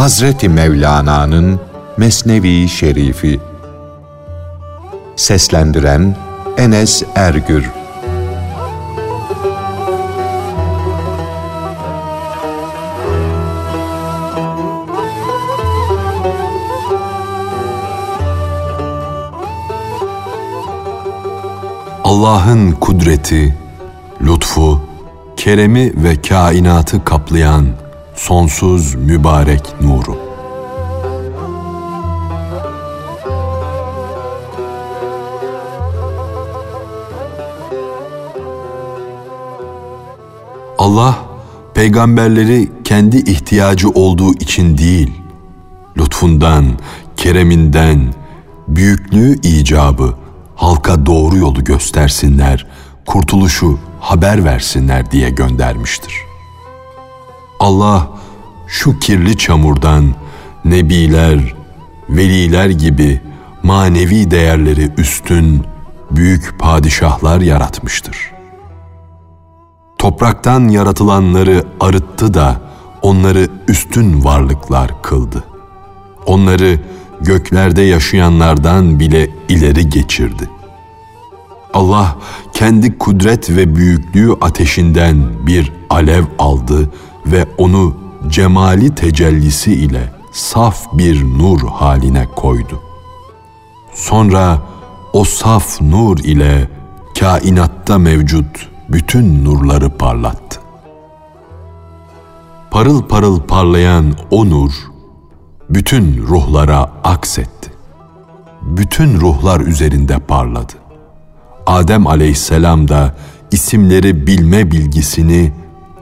Hazreti Mevlana'nın Mesnevi Şerifi. Seslendiren Enes Ergür. Allah'ın kudreti, lütfu, keremi ve kainatı kaplayan sonsuz mübarek nuru. Allah peygamberleri kendi ihtiyacı olduğu için değil, lütfundan, kereminden, büyüklüğü icabı halka doğru yolu göstersinler, kurtuluşu haber versinler diye göndermiştir. Allah şu kirli çamurdan nebiler, veliler gibi manevi değerleri üstün büyük padişahlar yaratmıştır. Topraktan yaratılanları arıttı da onları üstün varlıklar kıldı. Onları göklerde yaşayanlardan bile ileri geçirdi. Allah kendi kudret ve büyüklüğü ateşinden bir alev aldı ve onu cemali tecellisi ile saf bir nur haline koydu. Sonra o saf nur ile kainatta mevcut bütün nurları parlattı. Parıl parıl parlayan o nur bütün ruhlara aksetti. Bütün ruhlar üzerinde parladı. Adem aleyhisselam da isimleri bilme bilgisini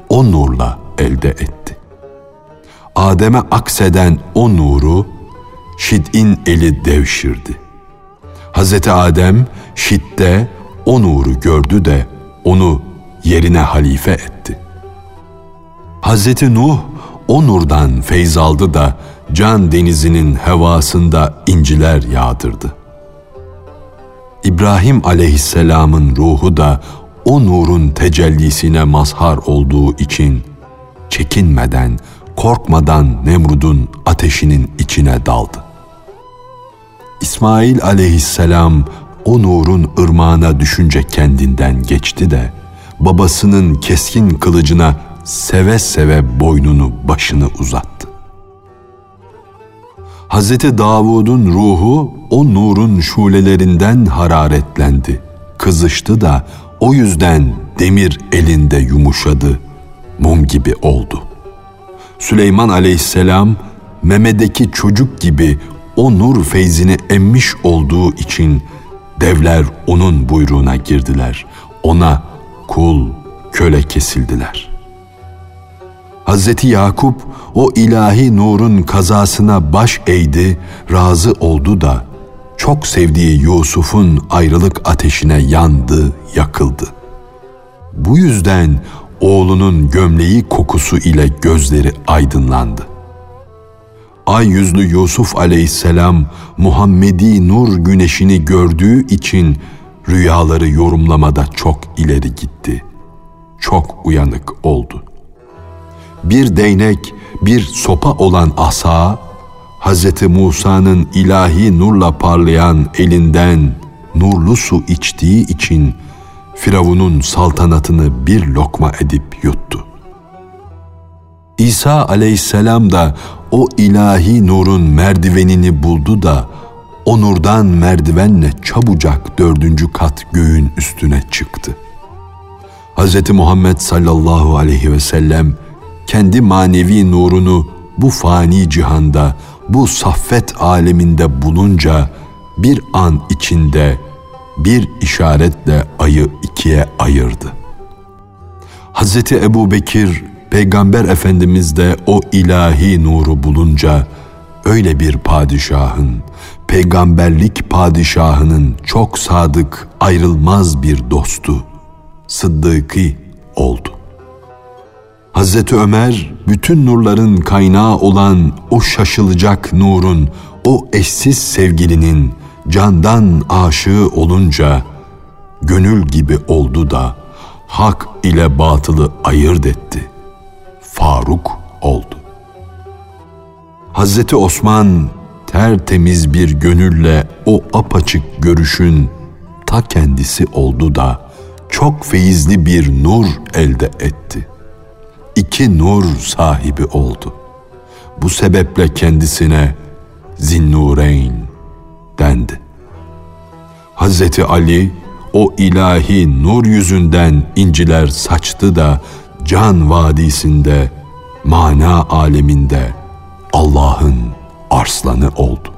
o nurla elde etti. Adem'e akseden o nuru Şid'in eli devşirdi. Hazreti Adem Şid'de o nuru gördü de onu yerine halife etti. Hazreti Nuh o nurdan feyz aldı da can denizinin hevasında inciler yağdırdı. İbrahim aleyhisselamın ruhu da o nurun tecellisine mazhar olduğu için çekinmeden, korkmadan Nemrud'un ateşinin içine daldı. İsmail aleyhisselam o nurun ırmağına düşünce kendinden geçti de babasının keskin kılıcına seve seve boynunu başını uzattı. Hazreti Davud'un ruhu o nurun şulelerinden hararetlendi. Kızıştı da o yüzden demir elinde yumuşadı, mum gibi oldu. Süleyman aleyhisselam memedeki çocuk gibi o nur feyzini emmiş olduğu için devler onun buyruğuna girdiler. Ona kul, köle kesildiler. Hazreti Yakup o ilahi nurun kazasına baş eğdi, razı oldu da çok sevdiği Yusuf'un ayrılık ateşine yandı, yakıldı. Bu yüzden oğlunun gömleği kokusu ile gözleri aydınlandı. Ay yüzlü Yusuf aleyhisselam Muhammedi nur güneşini gördüğü için rüyaları yorumlamada çok ileri gitti. Çok uyanık oldu. Bir değnek, bir sopa olan asa, Hz. Musa'nın ilahi nurla parlayan elinden nurlu su içtiği için Firavun'un saltanatını bir lokma edip yuttu. İsa aleyhisselam da o ilahi nurun merdivenini buldu da o nurdan merdivenle çabucak dördüncü kat göğün üstüne çıktı. Hz. Muhammed sallallahu aleyhi ve sellem kendi manevi nurunu bu fani cihanda, bu saffet aleminde bulunca bir an içinde bir işaretle ayı ikiye ayırdı. Hz. Ebu Bekir, Peygamber Efendimiz de o ilahi nuru bulunca öyle bir padişahın, peygamberlik padişahının çok sadık, ayrılmaz bir dostu, Sıddıkı oldu. Hazreti Ömer bütün nurların kaynağı olan o şaşılacak nurun, o eşsiz sevgilinin candan aşığı olunca gönül gibi oldu da hak ile batılı ayırt etti. Faruk oldu. Hazreti Osman tertemiz bir gönülle o apaçık görüşün ta kendisi oldu da çok feyizli bir nur elde etti. İki nur sahibi oldu. Bu sebeple kendisine Zinnureyn dendi. Hazreti Ali o ilahi nur yüzünden inciler saçtı da can vadisinde, mana aleminde Allah'ın arslanı oldu.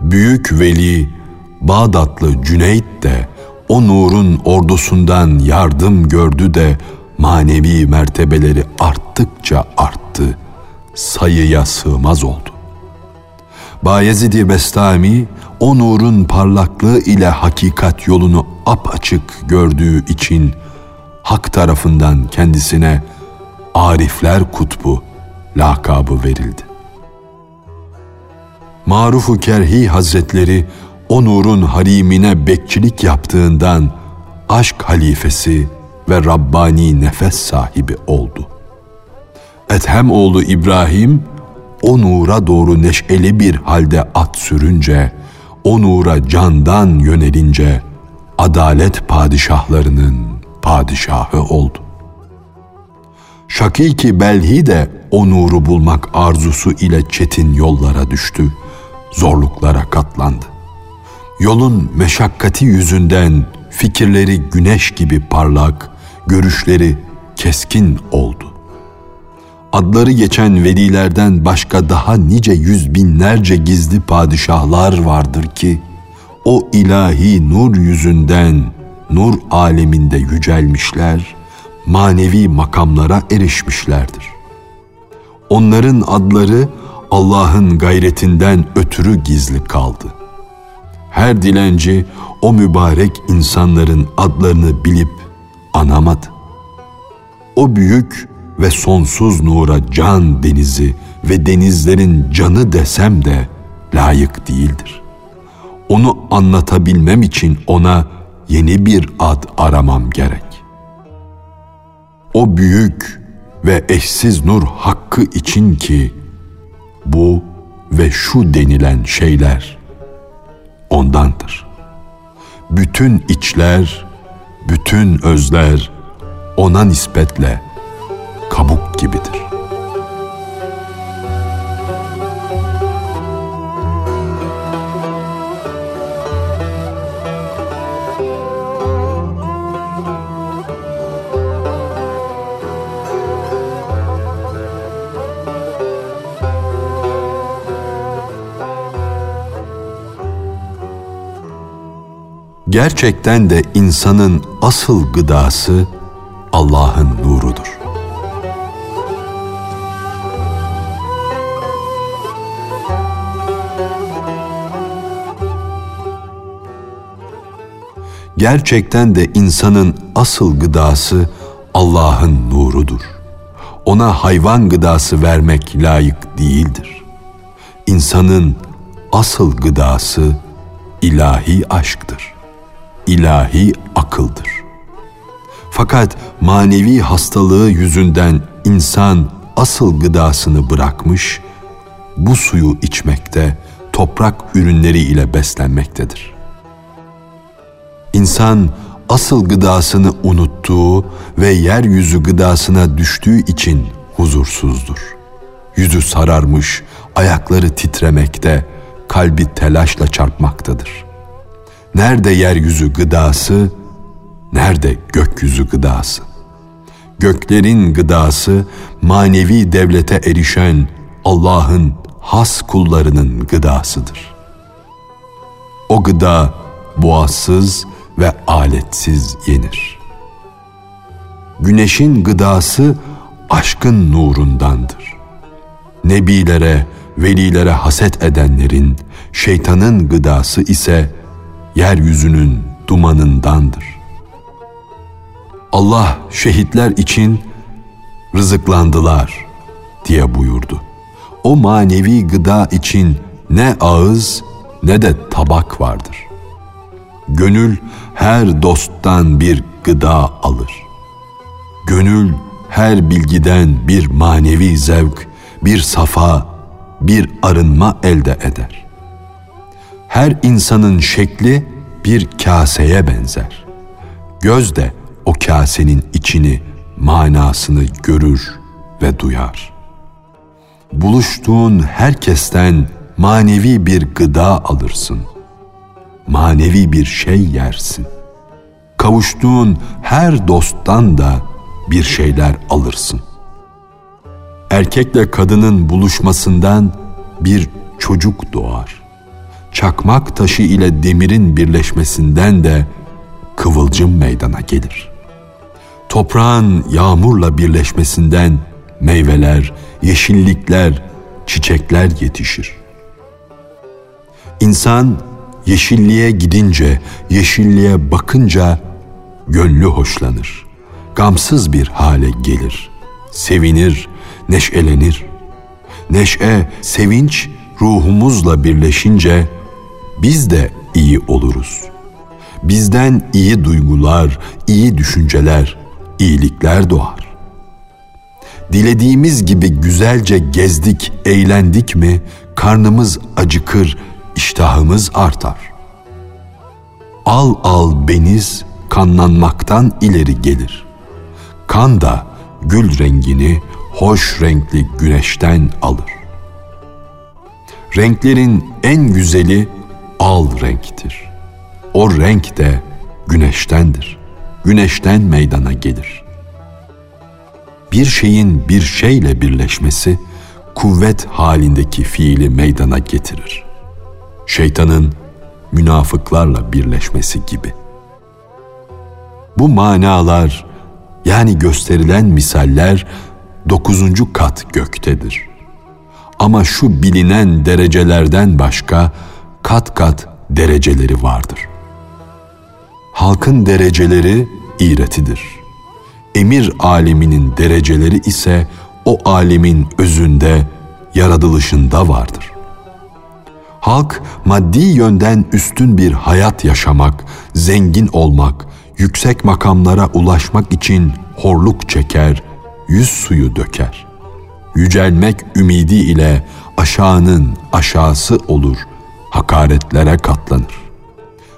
Büyük veli Bağdatlı Cüneyt de o nurun ordusundan yardım gördü de manevi mertebeleri arttıkça arttı, sayıya sığmaz oldu. Bayezid-i Bestami o nurun parlaklığı ile hakikat yolunu apaçık gördüğü için hak tarafından kendisine Arifler Kutbu lakabı verildi. Marufu Kerhi Hazretleri o nurun harimine bekçilik yaptığından aşk halifesi ve Rabbani nefes sahibi oldu. Ethem oğlu İbrahim o nura doğru neşeli bir halde at sürünce, o nura candan yönelince adalet padişahlarının padişahı oldu. Şakiki Belhi de o nuru bulmak arzusu ile çetin yollara düştü, zorluklara katlandı. Yolun meşakkati yüzünden fikirleri güneş gibi parlak, görüşleri keskin oldu. Adları geçen velilerden başka daha nice yüz binlerce gizli padişahlar vardır ki, o ilahi nur yüzünden nur aleminde yücelmişler, manevi makamlara erişmişlerdir. Onların adları Allah'ın gayretinden ötürü gizli kaldı. Her dilenci o mübarek insanların adlarını bilip anamadı. O büyük ve sonsuz nura can denizi ve denizlerin canı desem de layık değildir. Onu anlatabilmem için ona yeni bir ad aramam gerek. O büyük ve eşsiz nur hakkı için ki bu ve şu denilen şeyler ondandır. Bütün içler, bütün özler ona nispetle kabuk gibidir. Gerçekten de insanın asıl gıdası Allah'ın nurudur. Gerçekten de insanın asıl gıdası Allah'ın nurudur. Ona hayvan gıdası vermek layık değildir. İnsanın asıl gıdası ilahi aşktır. İlahi akıldır. Fakat manevi hastalığı yüzünden insan asıl gıdasını bırakmış, bu suyu içmekte, toprak ürünleri ile beslenmektedir. İnsan asıl gıdasını unuttuğu ve yeryüzü gıdasına düştüğü için huzursuzdur. Yüzü sararmış, ayakları titremekte, kalbi telaşla çarpmaktadır. Nerede yeryüzü gıdası, nerede gökyüzü gıdası? Göklerin gıdası manevi devlete erişen Allah'ın has kullarının gıdasıdır. O gıda boğazsız ve aletsiz yenir. Güneşin gıdası aşkın nurundandır. Nebilere, velilere haset edenlerin, şeytanın gıdası ise yeryüzünün dumanındandır. Allah şehitler için rızıklandılar diye buyurdu. O manevi gıda için ne ağız ne de tabak vardır. Gönül her dosttan bir gıda alır. Gönül her bilgiden bir manevi zevk, bir safa, bir arınma elde eder. Her insanın şekli bir kaseye benzer. Göz de o kasenin içini, manasını görür ve duyar. Buluştuğun herkesten manevi bir gıda alırsın. Manevi bir şey yersin. Kavuştuğun her dosttan da bir şeyler alırsın. Erkekle kadının buluşmasından bir çocuk doğar. Çakmak taşı ile demirin birleşmesinden de kıvılcım meydana gelir. Toprağın yağmurla birleşmesinden meyveler, yeşillikler, çiçekler yetişir. İnsan yeşilliğe gidince, yeşilliğe bakınca gönlü hoşlanır. Gamsız bir hale gelir. Sevinir, neşelenir. Neşe, sevinç ruhumuzla birleşince biz de iyi oluruz. Bizden iyi duygular, iyi düşünceler, iyilikler doğar. Dilediğimiz gibi güzelce gezdik, eğlendik mi karnımız acıkır, iştahımız artar. Al al beniz kanlanmaktan ileri gelir. Kan da gül rengini hoş renkli güneşten alır. Renklerin en güzeli al renktir. O renk de güneştendir. Güneşten meydana gelir. Bir şeyin bir şeyle birleşmesi kuvvet halindeki fiili meydana getirir. Şeytanın münafıklarla birleşmesi gibi. Bu manalar yani gösterilen misaller dokuzuncu kat göktedir. Ama şu bilinen derecelerden başka kat kat dereceleri vardır. Halkın dereceleri iğretidir. Emir aleminin dereceleri ise o alemin özünde, yaratılışında vardır. Halk maddi yönden üstün bir hayat yaşamak, zengin olmak, yüksek makamlara ulaşmak için horluk çeker, yüz suyu döker. Yücelmek ümidi ile aşağının aşağısı olur, hakaretlere katlanır.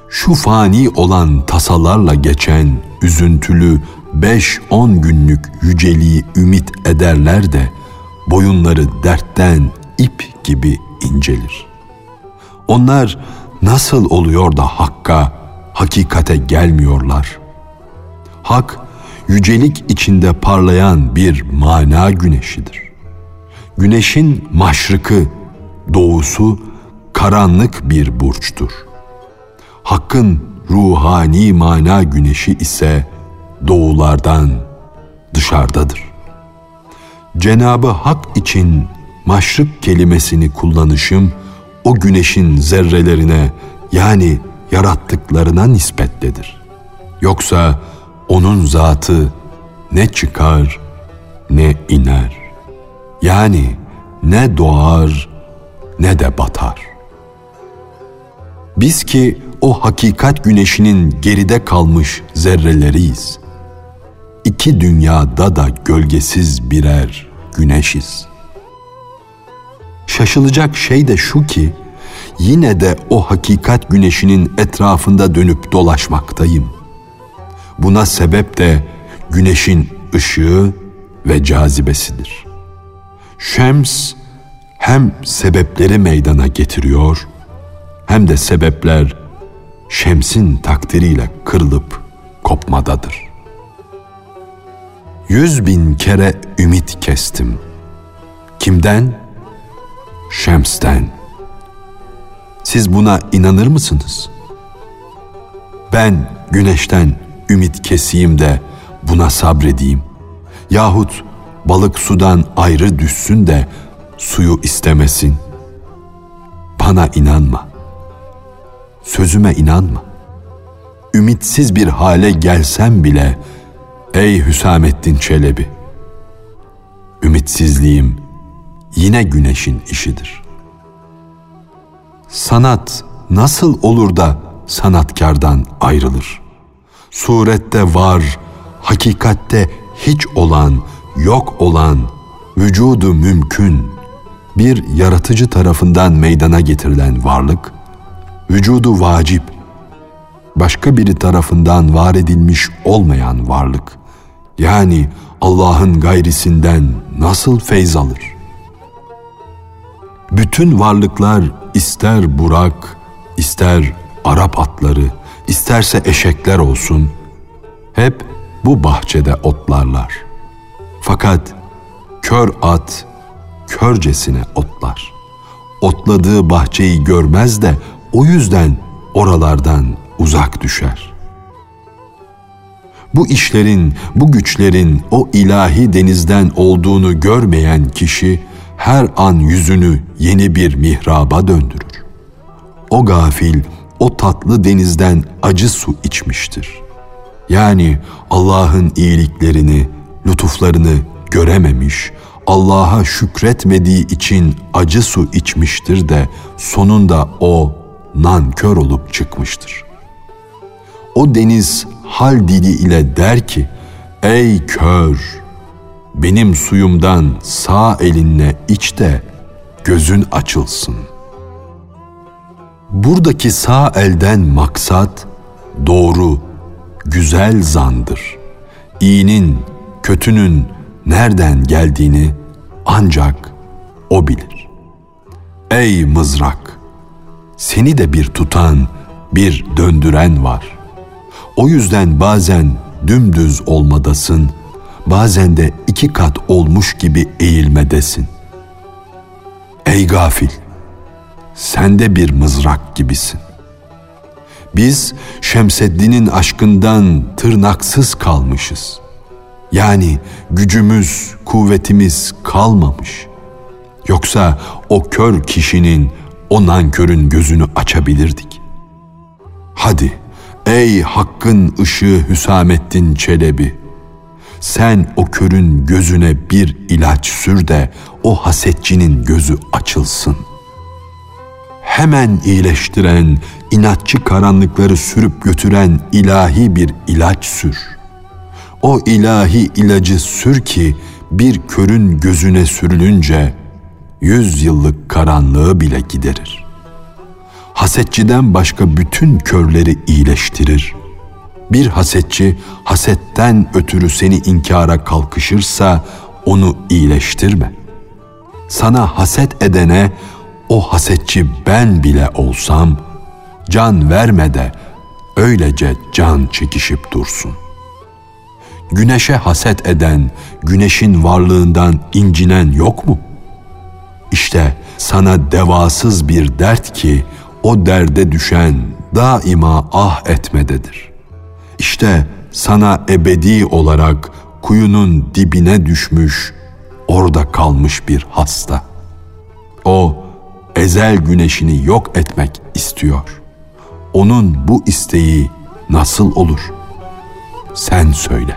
Şu fani olan tasalarla geçen üzüntülü beş on günlük yüceliği ümit ederler de boyunları dertten ip gibi incelir. Onlar nasıl oluyor da hakka, hakikate gelmiyorlar? Hak, yücelik içinde parlayan bir mana güneşidir. Güneşin maşrıkı, doğusu karanlık bir burçtur. Hakkın ruhani mana güneşi ise doğulardan dışarıdadır. Cenabı Hak için maşrık kelimesini kullanışım o güneşin zerrelerine yani yarattıklarına nispettedir. Yoksa onun zatı ne çıkar ne iner. Yani ne doğar ne de batar. Biz ki o hakikat güneşinin geride kalmış zerreleriyiz. İki dünyada da gölgesiz birer güneşiz. Şaşılacak şey de şu ki yine de o hakikat güneşinin etrafında dönüp dolaşmaktayım. Buna sebep de güneşin ışığı ve cazibesidir. Şems hem sebepleri meydana getiriyor hem de sebepler şemsin takdiriyle kırılıp kopmadadır. Yüz bin kere ümit kestim. Kimden? Şems'ten. Siz buna inanır mısınız? Ben güneşten ümit keseyim de buna sabredeyim. Yahut balık sudan ayrı düşsün de suyu istemesin. Bana inanma. Sözüme inanma. Ümitsiz bir hale gelsem bile ey Hüsamettin Çelebi ümitsizliğim yine güneşin işidir. Sanat nasıl olur da sanatkardan ayrılır? Surette var, hakikatte hiç olan, yok olan vücudu mümkün, bir yaratıcı tarafından meydana getirilen varlık, vücudu vacip, başka biri tarafından var edilmiş olmayan varlık, yani Allah'ın gayrisinden nasıl feyz alır? Bütün varlıklar ister burak, ister Arap atları, isterse eşekler olsun, hep bu bahçede otlarlar. Fakat kör at körcesine otlar. Otladığı bahçeyi görmez de o yüzden oralardan uzak düşer. Bu işlerin, bu güçlerin o ilahi denizden olduğunu görmeyen kişi her an yüzünü yeni bir mihraba döndürür. O gafil o tatlı denizden acı su içmiştir. Yani Allah'ın iyiliklerini, lütuflarını görememiş, Allah'a şükretmediği için acı su içmiştir de sonunda o nankör olup çıkmıştır. O deniz hal dili ile der ki, ey kör, benim suyumdan sağ elinle iç de gözün açılsın. Buradaki sağ elden maksat doğru, güzel zandır. İyinin, kötünün nereden geldiğini ancak o bilir. Ey mızrak! Seni de bir tutan, bir döndüren var. O yüzden bazen dümdüz olmadasın, bazen de iki kat olmuş gibi eğilmedesin. Ey gafil! Sen de bir mızrak gibisin. Biz Şemseddin'in aşkından tırnaksız kalmışız. Yani gücümüz, kuvvetimiz kalmamış. Yoksa o kör kişinin, o nankörün gözünü açabilirdik. Hadi ey hakkın ışığı Hüsamettin Çelebi, sen o körün gözüne bir ilaç sür de o hasetçinin gözü açılsın. Hemen iyileştiren, inatçı karanlıkları sürüp götüren ilahi bir ilaç sür.'' o ilahi ilacı sür ki bir körün gözüne sürülünce yüz yıllık karanlığı bile giderir. Hasetçiden başka bütün körleri iyileştirir. Bir hasetçi hasetten ötürü seni inkara kalkışırsa onu iyileştirme. Sana haset edene o hasetçi ben bile olsam can verme de öylece can çekişip dursun güneşe haset eden, güneşin varlığından incinen yok mu? İşte sana devasız bir dert ki o derde düşen daima ah etmededir. İşte sana ebedi olarak kuyunun dibine düşmüş, orada kalmış bir hasta. O ezel güneşini yok etmek istiyor. Onun bu isteği nasıl olur? Sen söyle.